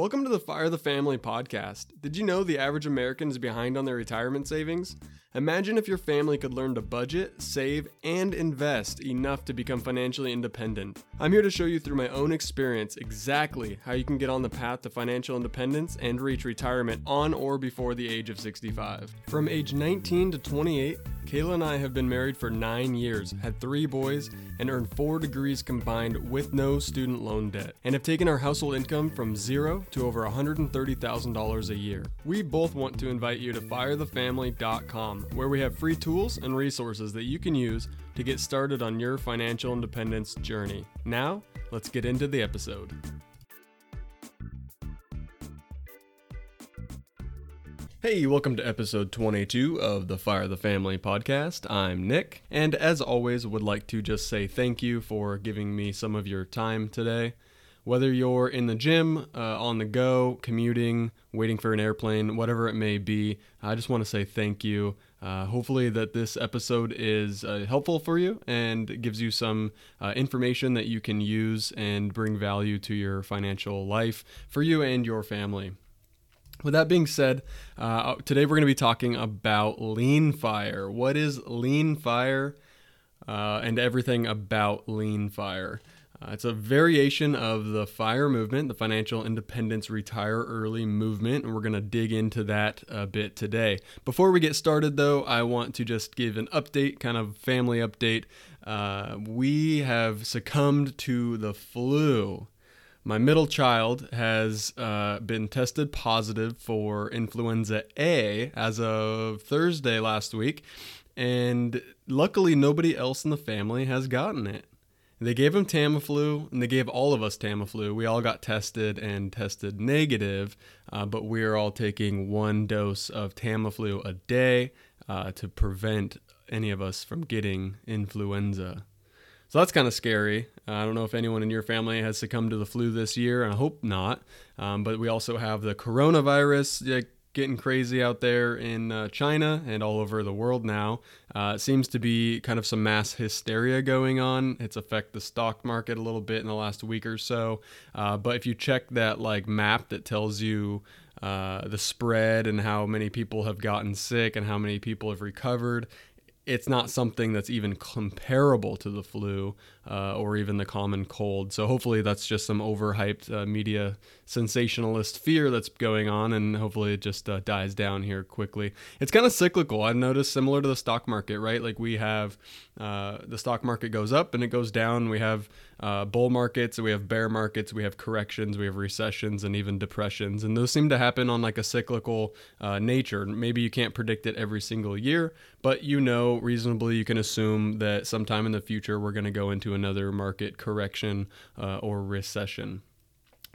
Welcome to the Fire the Family podcast. Did you know the average American is behind on their retirement savings? Imagine if your family could learn to budget, save, and invest enough to become financially independent. I'm here to show you through my own experience exactly how you can get on the path to financial independence and reach retirement on or before the age of 65. From age 19 to 28, Kayla and I have been married for nine years, had three boys, and earned four degrees combined with no student loan debt, and have taken our household income from zero to over $130,000 a year. We both want to invite you to firethefamily.com where we have free tools and resources that you can use to get started on your financial independence journey. Now, let's get into the episode. Hey, welcome to episode 22 of the Fire the Family podcast. I'm Nick, and as always, would like to just say thank you for giving me some of your time today. Whether you're in the gym, uh, on the go, commuting, waiting for an airplane, whatever it may be, I just want to say thank you. Uh, hopefully, that this episode is uh, helpful for you and gives you some uh, information that you can use and bring value to your financial life for you and your family. With that being said, uh, today we're going to be talking about lean fire. What is lean fire uh, and everything about lean fire? Uh, it's a variation of the FIRE movement, the Financial Independence Retire Early movement, and we're going to dig into that a bit today. Before we get started, though, I want to just give an update, kind of family update. Uh, we have succumbed to the flu. My middle child has uh, been tested positive for influenza A as of Thursday last week, and luckily, nobody else in the family has gotten it. They gave him Tamiflu, and they gave all of us Tamiflu. We all got tested and tested negative, uh, but we're all taking one dose of Tamiflu a day uh, to prevent any of us from getting influenza. So that's kind of scary. Uh, I don't know if anyone in your family has succumbed to the flu this year, and I hope not. Um, but we also have the coronavirus getting crazy out there in uh, China and all over the world now. Uh, it seems to be kind of some mass hysteria going on. It's affected the stock market a little bit in the last week or so. Uh, but if you check that like map that tells you uh, the spread and how many people have gotten sick and how many people have recovered, it's not something that's even comparable to the flu uh, or even the common cold. So hopefully that's just some overhyped uh, media sensationalist fear that's going on, and hopefully it just uh, dies down here quickly. It's kind of cyclical. I've noticed similar to the stock market, right? Like we have uh, the stock market goes up and it goes down. We have uh, bull markets, we have bear markets, we have corrections, we have recessions, and even depressions, and those seem to happen on like a cyclical uh, nature. Maybe you can't predict it every single year, but you know reasonably you can assume that sometime in the future we're going to go into another market correction uh, or recession.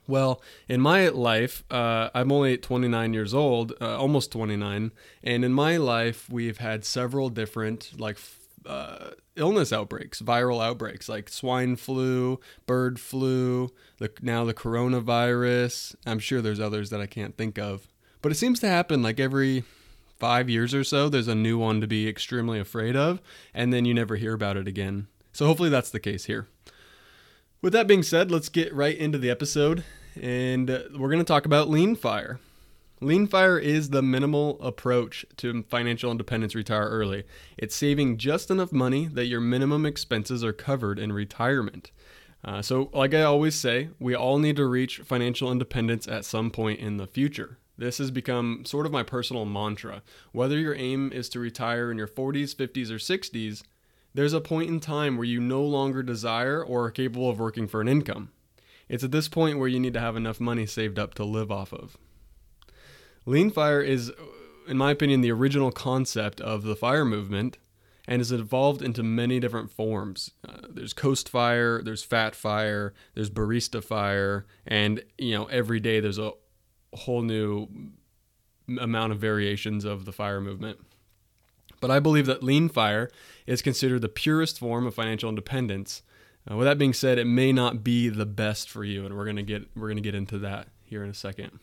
Well, in my life, uh, I'm only 29 years old, uh, almost 29, and in my life, we've had several different like uh, illness outbreaks, viral outbreaks like swine flu, bird flu, the, now the coronavirus. I'm sure there's others that I can't think of, but it seems to happen like every five years or so. There's a new one to be extremely afraid of, and then you never hear about it again. So hopefully that's the case here. With that being said, let's get right into the episode, and uh, we're going to talk about lean fire. Lean fire is the minimal approach to financial independence retire early. It's saving just enough money that your minimum expenses are covered in retirement. Uh, so, like I always say, we all need to reach financial independence at some point in the future. This has become sort of my personal mantra. Whether your aim is to retire in your 40s, 50s, or 60s, there's a point in time where you no longer desire or are capable of working for an income. It's at this point where you need to have enough money saved up to live off of. Lean fire is, in my opinion, the original concept of the fire movement and has evolved into many different forms. Uh, there's coast fire, there's fat fire, there's barista fire, and you know every day there's a whole new amount of variations of the fire movement. But I believe that lean fire is considered the purest form of financial independence. Uh, with that being said, it may not be the best for you, and we're gonna get we're gonna get into that here in a second.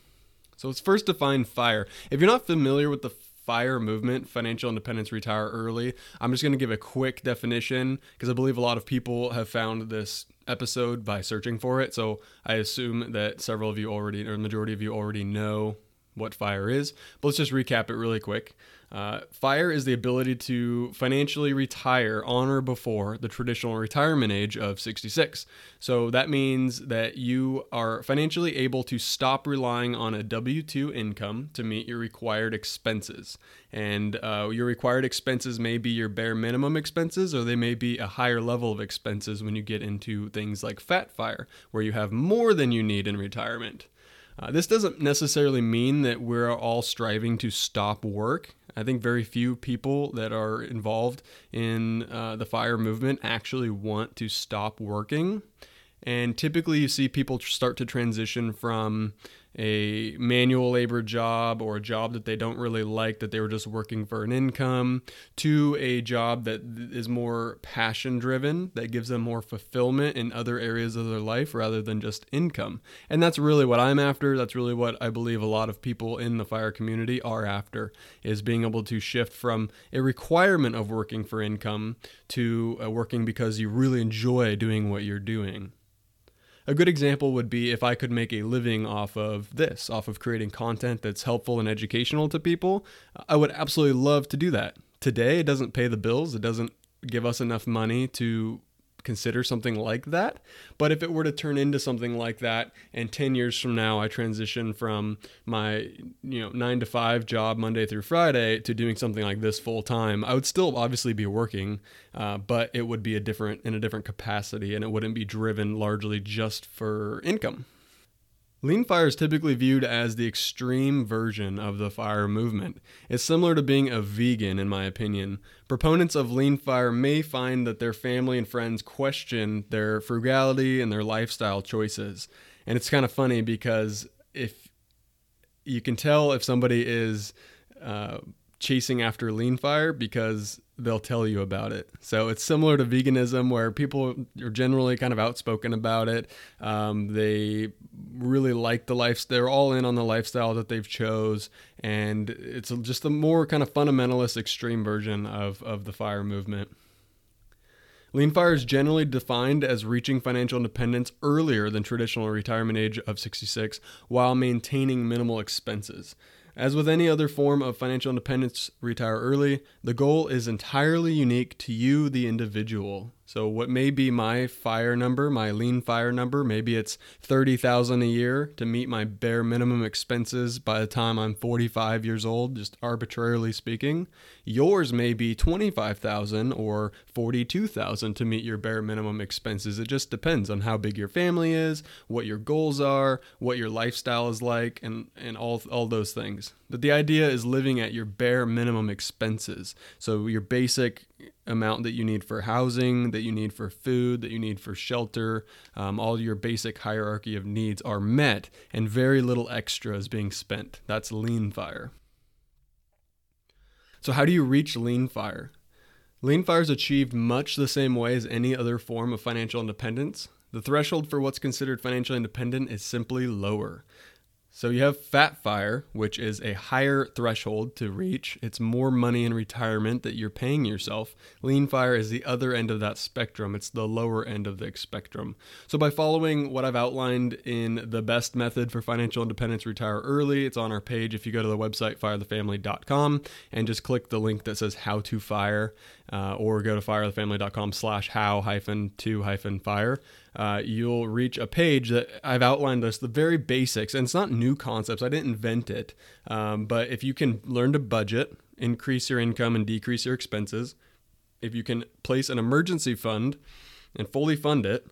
So let's first define fire. If you're not familiar with the fire movement, financial independence, retire early, I'm just to give a quick definition because I believe a lot of people have found this episode by searching for it. So I assume that several of you already, or the majority of you already know what FIRE is. But let's just recap it really quick. Uh, FIRE is the ability to financially retire on or before the traditional retirement age of 66. So that means that you are financially able to stop relying on a W 2 income to meet your required expenses. And uh, your required expenses may be your bare minimum expenses, or they may be a higher level of expenses when you get into things like Fat FIRE, where you have more than you need in retirement. Uh, this doesn't necessarily mean that we're all striving to stop work. I think very few people that are involved in uh, the fire movement actually want to stop working. And typically, you see people start to transition from a manual labor job or a job that they don't really like, that they were just working for an income, to a job that is more passion driven, that gives them more fulfillment in other areas of their life rather than just income. And that's really what I'm after. That's really what I believe a lot of people in the fire community are after is being able to shift from a requirement of working for income to uh, working because you really enjoy doing what you're doing. A good example would be if I could make a living off of this, off of creating content that's helpful and educational to people. I would absolutely love to do that. Today, it doesn't pay the bills, it doesn't give us enough money to consider something like that. But if it were to turn into something like that, and 10 years from now, I transition from my, you know, nine to five job Monday through Friday to doing something like this full time, I would still obviously be working, uh, but it would be a different, in a different capacity, and it wouldn't be driven largely just for income. Lean fire is typically viewed as the extreme version of the fire movement. It's similar to being a vegan, in my opinion. Proponents of lean fire may find that their family and friends question their frugality and their lifestyle choices. And it's kind of funny because if you can tell if somebody is uh, chasing after lean fire because they'll tell you about it. So it's similar to veganism, where people are generally kind of outspoken about it. Um, they really like the life; they're all in on the lifestyle that they've chose, and it's just a more kind of fundamentalist, extreme version of of the fire movement. Lean fire is generally defined as reaching financial independence earlier than traditional retirement age of 66 while maintaining minimal expenses. As with any other form of financial independence, retire early, the goal is entirely unique to you, the individual. So what may be my fire number, my lean fire number, maybe it's 30,000 a year to meet my bare minimum expenses by the time I'm 45 years old, just arbitrarily speaking. Yours may be 25,000 or 42,000 to meet your bare minimum expenses. It just depends on how big your family is, what your goals are, what your lifestyle is like and and all all those things. But the idea is living at your bare minimum expenses. So your basic amount that you need for housing, that you need for food, that you need for shelter, um, all your basic hierarchy of needs are met, and very little extra is being spent. That's lean fire. So, how do you reach lean fire? Lean fire is achieved much the same way as any other form of financial independence. The threshold for what's considered financially independent is simply lower. So you have fat fire, which is a higher threshold to reach. It's more money in retirement that you're paying yourself. Lean fire is the other end of that spectrum. It's the lower end of the spectrum. So by following what I've outlined in the best method for financial independence retire early, it's on our page. If you go to the website firethefamily.com and just click the link that says how to fire, uh, or go to firethefamily.com slash how hyphen to hyphen fire uh, you'll reach a page that I've outlined this the very basics, and it's not new concepts. I didn't invent it, um, but if you can learn to budget, increase your income, and decrease your expenses, if you can place an emergency fund and fully fund it,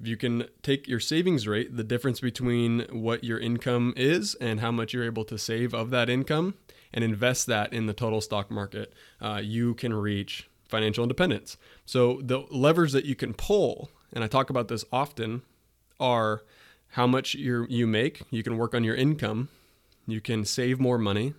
if you can take your savings rate, the difference between what your income is and how much you're able to save of that income, and invest that in the total stock market, uh, you can reach financial independence. So the levers that you can pull and I talk about this often, are how much you you make. You can work on your income. You can save more money,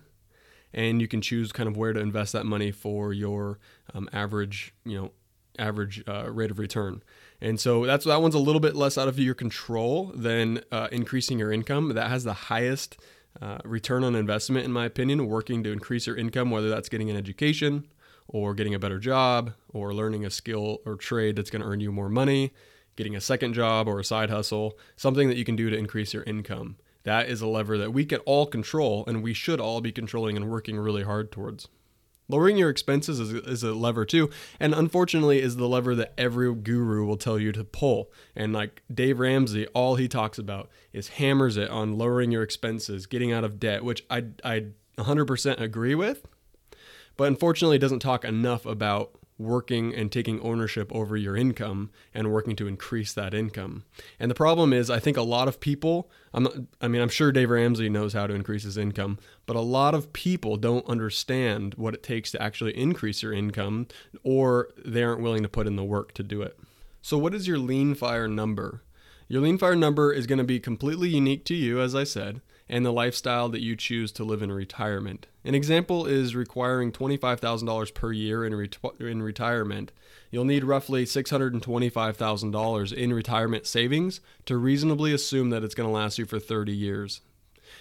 and you can choose kind of where to invest that money for your um, average, you know, average uh, rate of return. And so that's that one's a little bit less out of your control than uh, increasing your income. That has the highest uh, return on investment, in my opinion. Working to increase your income, whether that's getting an education or getting a better job or learning a skill or trade that's going to earn you more money, getting a second job or a side hustle, something that you can do to increase your income. That is a lever that we can all control and we should all be controlling and working really hard towards. Lowering your expenses is, is, a lever too, and unfortunately is the lever that every guru will tell you to pull. And like Dave Ramsey, all he talks about is hammers it on lowering your expenses, getting out of debt, which I I 100% agree with, but unfortunately it doesn't talk enough about working and taking ownership over your income and working to increase that income. And the problem is, I think a lot of people, I'm not, I mean, I'm sure Dave Ramsey knows how to increase his income, but a lot of people don't understand what it takes to actually increase your income or they aren't willing to put in the work to do it. So, what is your lean fire number? Your lean fire number is going to be completely unique to you, as I said and the lifestyle that you choose to live in retirement. An example is requiring $25,000 per year in, in retirement. You'll need roughly $625,000 in retirement savings to reasonably assume that it's going to last you for 30 years.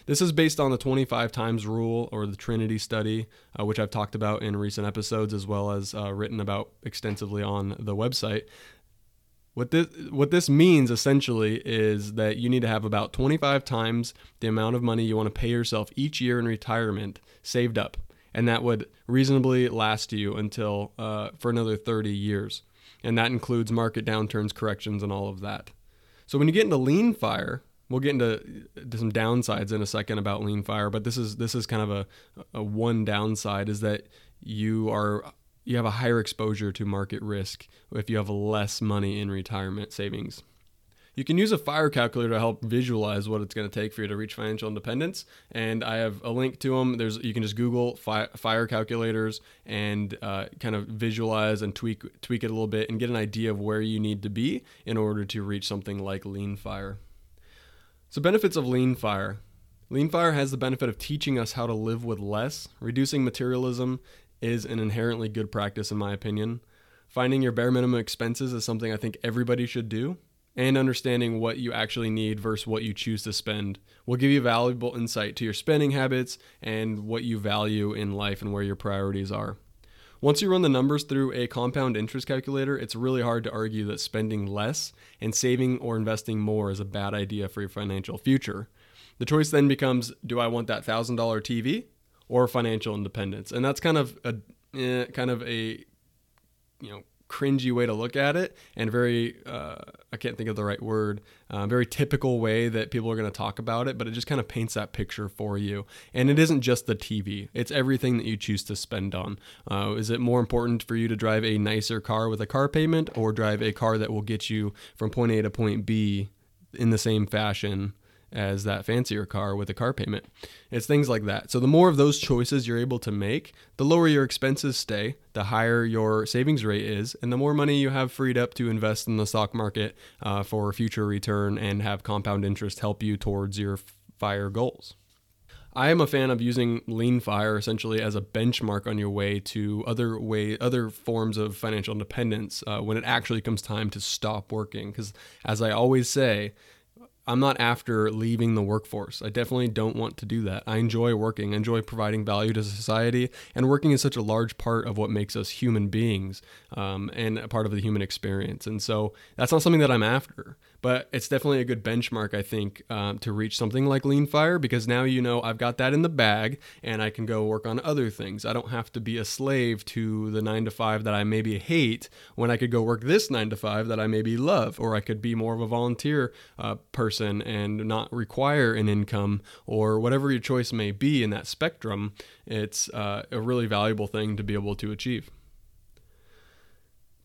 This is based on the 25 times rule or the Trinity study, uh, which I've talked about in recent episodes as well as uh, written about extensively on the website. What this what this means essentially is that you need to have about 25 times the amount of money you want to pay yourself each year in retirement saved up, and that would reasonably last you until uh, for another 30 years, and that includes market downturns, corrections, and all of that. So when you get into lean fire, we'll get into, into some downsides in a second about lean fire, but this is this is kind of a, a one downside is that you are you have a higher exposure to market risk if you have less money in retirement savings. You can use a fire calculator to help visualize what it's going to take for you to reach financial independence. And I have a link to them. There's you can just Google fi- fire calculators and uh, kind of visualize and tweak tweak it a little bit and get an idea of where you need to be in order to reach something like lean fire. So benefits of lean fire. Lean fire has the benefit of teaching us how to live with less, reducing materialism, is an inherently good practice, in my opinion. Finding your bare minimum expenses is something I think everybody should do, and understanding what you actually need versus what you choose to spend will give you valuable insight to your spending habits and what you value in life and where your priorities are. Once you run the numbers through a compound interest calculator, it's really hard to argue that spending less and saving or investing more is a bad idea for your financial future. The choice then becomes do I want that $1,000 TV or financial independence. And that's kind of a eh, kind of a you know cringy way to look at it and very uh, i can't think of the right word uh, very typical way that people are going to talk about it but it just kind of paints that picture for you. And it isn't just the tv it's everything that you choose to spend on. Uh, is it more important for you to drive a nicer car with a car payment or drive a car that will get you from point a to point b in the same fashion as that fancier car with a car payment. It's things like that. So the more of those choices you're able to make, the lower your expenses stay, the higher your savings rate is, and the more money you have freed up to invest in the stock market uh, for future return and have compound interest help you towards your fire goals. I am a fan of using lean fire essentially as a benchmark on your way to other way other forms of financial independence uh, when it actually comes time to stop working. Because as I always say, I'm not after leaving the workforce. I definitely don't want to do that. I enjoy working, I enjoy providing value to society, and working is such a large part of what makes us human beings um, and a part of the human experience. And so that's not something that I'm after but it's definitely a good benchmark, I think, um, to reach something like Lean Fire because now you know I've got that in the bag and I can go work on other things. I don't have to be a slave to the nine to five that I maybe hate when I could go work this nine to five that I maybe love, or I could be more of a volunteer uh, person and not require an income or whatever your choice may be in that spectrum. It's uh, a really valuable thing to be able to achieve.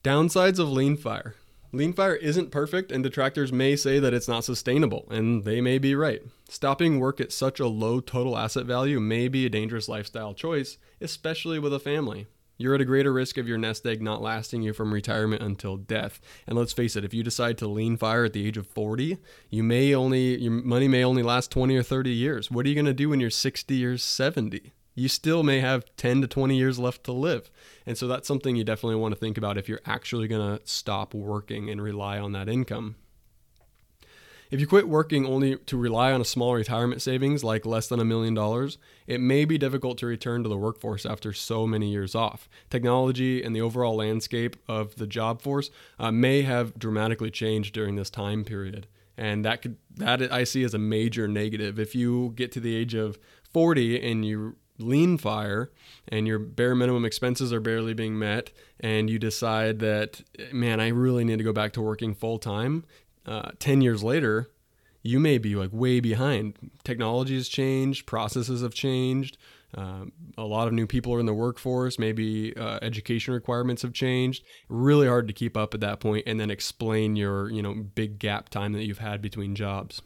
Downsides of Lean Fire. Lean fire isn't perfect, and detractors may say that it's not sustainable, and they may be right. Stopping work at such a low total asset value may be a dangerous lifestyle choice, especially with a family. You're at a greater risk of your nest egg not lasting you from retirement until death. And let's face it, if you decide to lean fire at the age of 40, you may only your money may only last 20 or 30 years. What are you going to do when you're 60 or 70? You still may have 10 to 20 years left to live. And so that's something you definitely want to think about if you're actually going to stop working and rely on that income. If you quit working only to rely on a small retirement savings like less than a million dollars, it may be difficult to return to the workforce after so many years off. Technology and the overall landscape of the job force uh, may have dramatically changed during this time period. And that could that I see as a major negative. If you get to the age of 40 and you lean fire and your bare minimum expenses are barely being met and you decide that man i really need to go back to working full time uh, 10 years later, you may be like way behind. Technology has changed, processes have changed. Um, a lot of new people are in the workforce. Maybe uh, education requirements have changed. Really hard to keep up at that point, and then explain your you know big gap time that you've had between jobs.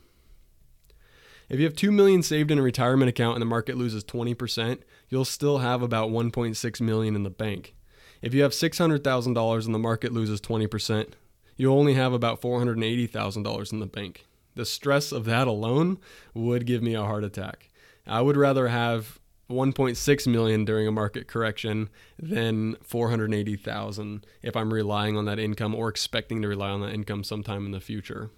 If you have two million saved in a retirement account and the market loses 20%, you'll still have about 1.6 million in the bank. If you have $600,000 and the market loses 20%, you only have about $480,000 in the bank. The stress of that alone would give me a heart attack. I would rather have 1.6 million during a market correction than 480,000 if I'm relying on that income or expecting to rely on that income sometime in the future.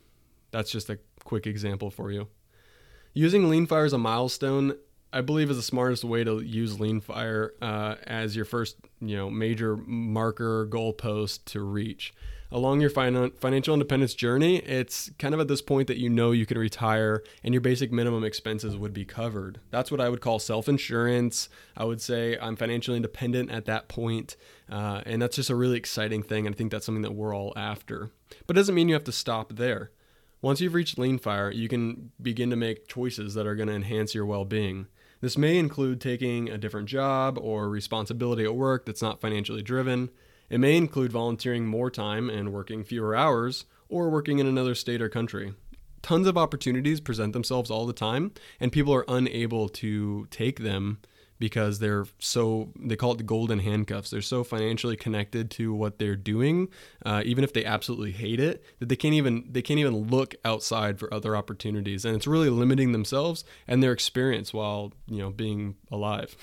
That's just a quick example for you. Using Leanfire as a milestone, I believe, is the smartest way to use Leanfire uh, as your first, you know, major marker goalpost to reach along your fin- financial independence journey, it's kind of at this point that you know you can retire and your basic minimum expenses would be covered. That's what I would call self insurance. I would say I'm financially independent at that point, uh, and that's just a really exciting thing. And I think that's something that we're all after. But it doesn't mean you have to stop there. Once you've reached lean fire, you can begin to make choices that are going to enhance your well being. This may include taking a different job or responsibility at work that's not financially driven. It may include volunteering more time and working fewer hours, or working in another state or country. Tons of opportunities present themselves all the time, and people are unable to take them because they're so they call it the golden handcuffs they're so financially connected to what they're doing uh, even if they absolutely hate it that they can't even they can't even look outside for other opportunities and it's really limiting themselves and their experience while you know being alive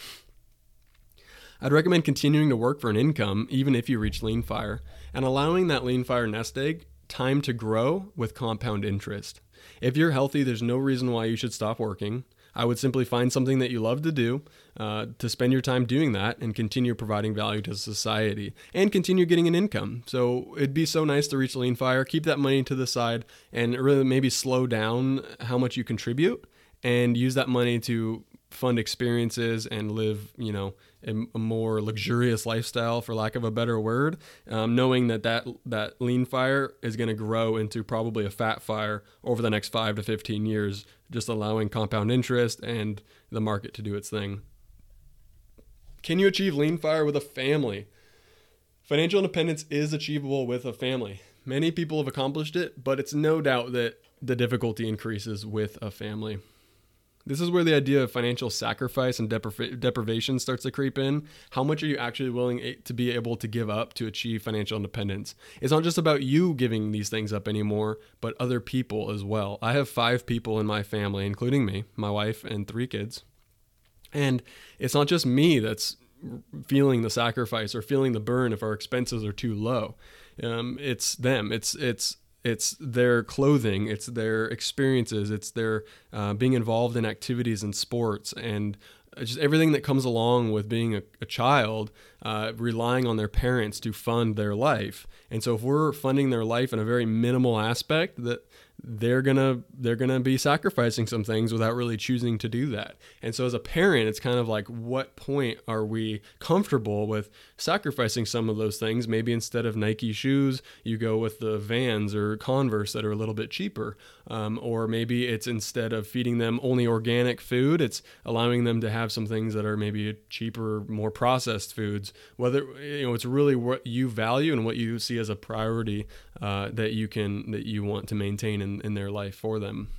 I'd recommend continuing to work for an income even if you reach lean fire and allowing that lean fire nest egg time to grow with compound interest. If you're healthy, there's no reason why you should stop working. I would simply find something that you love to do, uh, to spend your time doing that, and continue providing value to society and continue getting an income. So it'd be so nice to reach lean fire, keep that money to the side, and really maybe slow down how much you contribute and use that money to fund experiences and live, you know, a, more luxurious lifestyle, for lack of a better word, um, knowing that that that lean fire is going to grow into probably a fat fire over the next five to fifteen years, just allowing compound interest and the market to do its thing. Can you achieve lean fire with a family? Financial independence is achievable with a family. Many people have accomplished it, but it's no doubt that the difficulty increases with a family. This is where the idea of financial sacrifice and depriv- deprivation starts to creep in. How much are you actually willing to be able to give up to achieve financial independence? It's not just about you giving these things up anymore, but other people as well. I have five people in my family, including me, my wife, and three kids. And it's not just me that's feeling the sacrifice or feeling the burn if our expenses are too low. Um, it's them. It's it's it's their clothing, it's their experiences, it's their uh, being involved in activities and sports, and just everything that comes along with being a, a child, uh, relying on their parents to fund their life. And so, if we're funding their life in a very minimal aspect, that they're gonna they're gonna be sacrificing some things without really choosing to do that. And so as a parent it's kind of like what point are we comfortable with sacrificing some of those things? Maybe instead of nike shoes you go with the vans or converse that are a little bit cheaper. Um, or maybe it's instead of feeding them only organic food it's allowing them to have some things that are maybe cheaper more processed foods whether you know it's really what you value and what you see as a priority uh, that you can that you want to maintain in, in their life for them.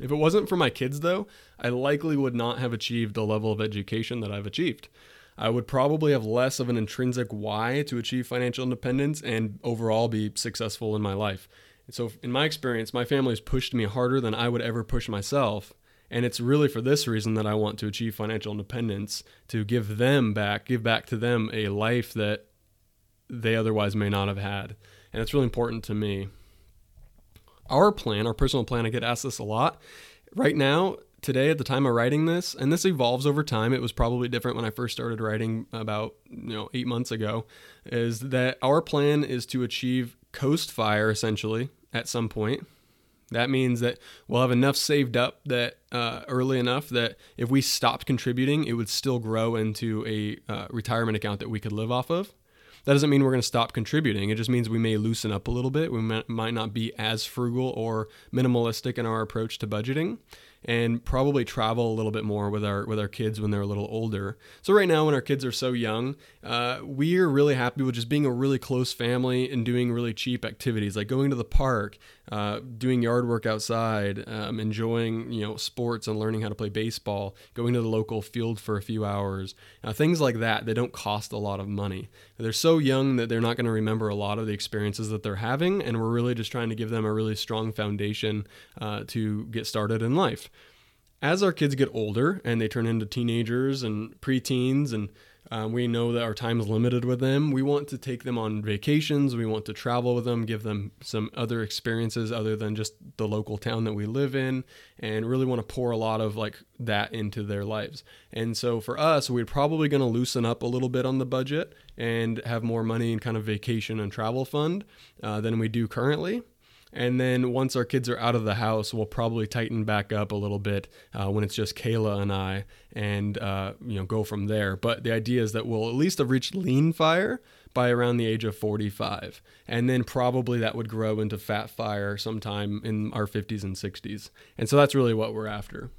If it wasn't for my kids, though, I likely would not have achieved the level of education that I've achieved. I would probably have less of an intrinsic why to achieve financial independence and overall be successful in my life. And so, in my experience, my family has pushed me harder than I would ever push myself. And it's really for this reason that I want to achieve financial independence to give them back, give back to them a life that they otherwise may not have had. And it's really important to me. Our plan, our personal plan, I get asked this a lot. Right now, today at the time of writing this, and this evolves over time. It was probably different when I first started writing about you know eight months ago. Is that our plan is to achieve coast fire essentially at some point. That means that we'll have enough saved up that uh, early enough that if we stopped contributing, it would still grow into a uh, retirement account that we could live off of. That doesn't mean we're going to stop contributing. It just means we may loosen up a little bit. We might not be as frugal or minimalistic in our approach to budgeting and probably travel a little bit more with our with our kids when they're a little older. So right now, when our kids are so young, uh, we're really happy with just being a really close family and doing really cheap activities like going to the park, uh, doing yard work outside, um, enjoying you know sports and learning how to play baseball, going to the local field for a few hours, uh, things like that. They don't cost a lot of money. They're so young that they're not going to remember a lot of the experiences that they're having, and we're really just trying to give them a really strong foundation uh, to get started in life as our kids get older and they turn into teenagers and preteens, and um, we know that our time is limited with them, we want to take them on vacations. We want to travel with them, give them some other experiences other than just the local town that we live in, and really want to pour a lot of like that into their lives. And so for us, we're probably going to loosen up a little bit on the budget and have more money in kind of vacation and travel fund uh, than we do currently. And then once our kids are out of the house, we'll probably tighten back up a little bit uh, when it's just Kayla and I, and uh, you know go from there. But the idea is that we'll at least have reached lean fire by around the age of 45, and then probably that would grow into fat fire sometime in our 50s and 60s. And so that's really what we're after.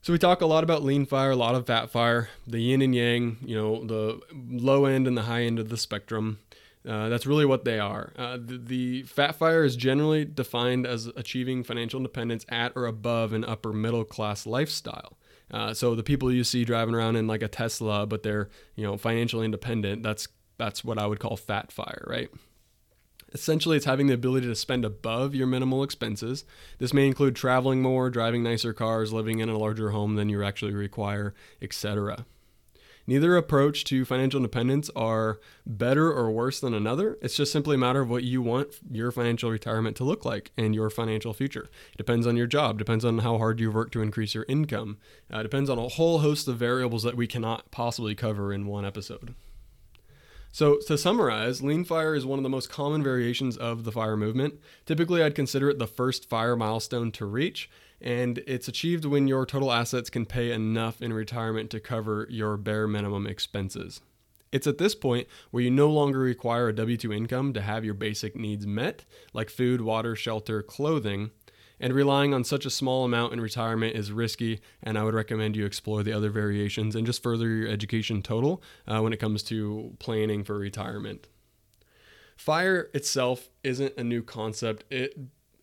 So we talk a lot about lean fire, a lot of fat fire, the yin and yang, you know, the low end and the high end of the spectrum. Uh, that's really what they are. Uh, the, the, fat fire is generally defined as achieving financial independence at or above an upper middle class lifestyle. Uh, so the people you see driving around in like a Tesla, but they're you know financially independent. That's that's what I would call fat fire, right? Essentially, it's having the ability to spend above your minimal expenses. This may include traveling more, driving nicer cars, living in a larger home than you actually require, etc. Neither approach to financial independence are better or worse than another. It's just simply a matter of what you want your financial retirement to look like and your financial future. It depends on your job, depends on how hard you work to increase your income, uh, depends on a whole host of variables that we cannot possibly cover in one episode. So, to summarize, lean fire is one of the most common variations of the fire movement. Typically, I'd consider it the first fire milestone to reach, and it's achieved when your total assets can pay enough in retirement to cover your bare minimum expenses. It's at this point where you no longer require a W 2 income to have your basic needs met, like food, water, shelter, clothing, and relying on such a small amount in retirement is risky, and I would recommend you explore the other variations and just further your education total uh, when it comes to planning for retirement. Fire itself isn't a new concept. It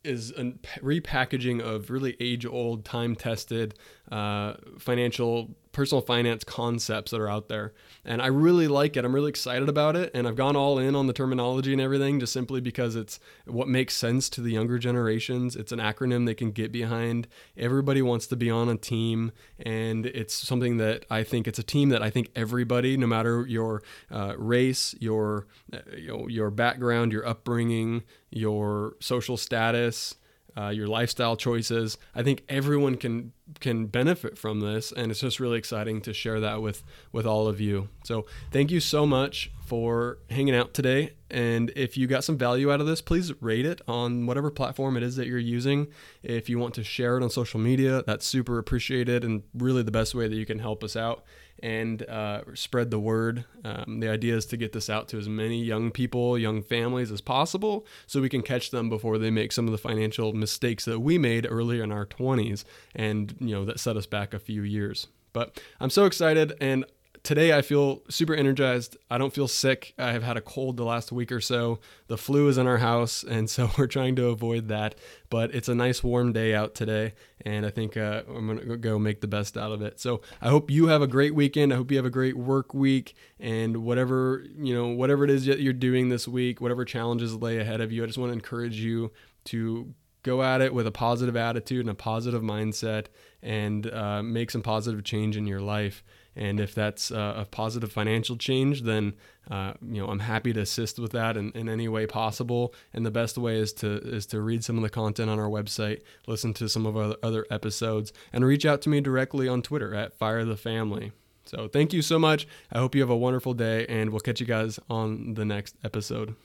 is a repackaging of really age old, time tested uh, financial personal finance concepts that are out there. And I really like it. I'm really excited about it. And I've gone all in on the terminology and everything just simply because it's what makes sense to the younger generations. It's an acronym they can get behind. Everybody wants to be on a team. And it's something that I think it's a team that I think everybody, no matter your uh, race, your, uh, you know, your background, your upbringing, your social status, uh, your lifestyle choices. I think everyone can can benefit from this, and it's just really exciting to share that with with all of you. So thank you so much for hanging out today. And if you got some value out of this, please rate it on whatever platform it is that you're using. If you want to share it on social media, that's super appreciated and really the best way that you can help us out and uh, spread the word. Um, the idea is to get this out to as many young people, young families as possible, so we can catch them before they make some of the financial mistakes that we made earlier in our 20s, and you know that set us back a few years. But I'm so excited, and today I feel super energized. I don't feel sick. I have had a cold the last week or so. The flu is in our house, and so we're trying to avoid that. But it's a nice warm day out today, and I think uh, I'm going to go make the best out of it. So I hope you have a great weekend. I hope you have a great work week, and whatever you know, whatever it is that you're doing this week, whatever challenges lay ahead of you, I just want to encourage you to go at it with a positive attitude and a positive mindset and uh, make some positive change in your life And if that's uh, a positive financial change, then uh, you know I'm happy to assist with that in, in any way possible. And the best way is to is to read some of the content on our website, listen to some of our other episodes, and reach out to me directly on Twitter at Fire the Family. So thank you so much. I hope you have a wonderful day, and we'll catch you guys on the next episode.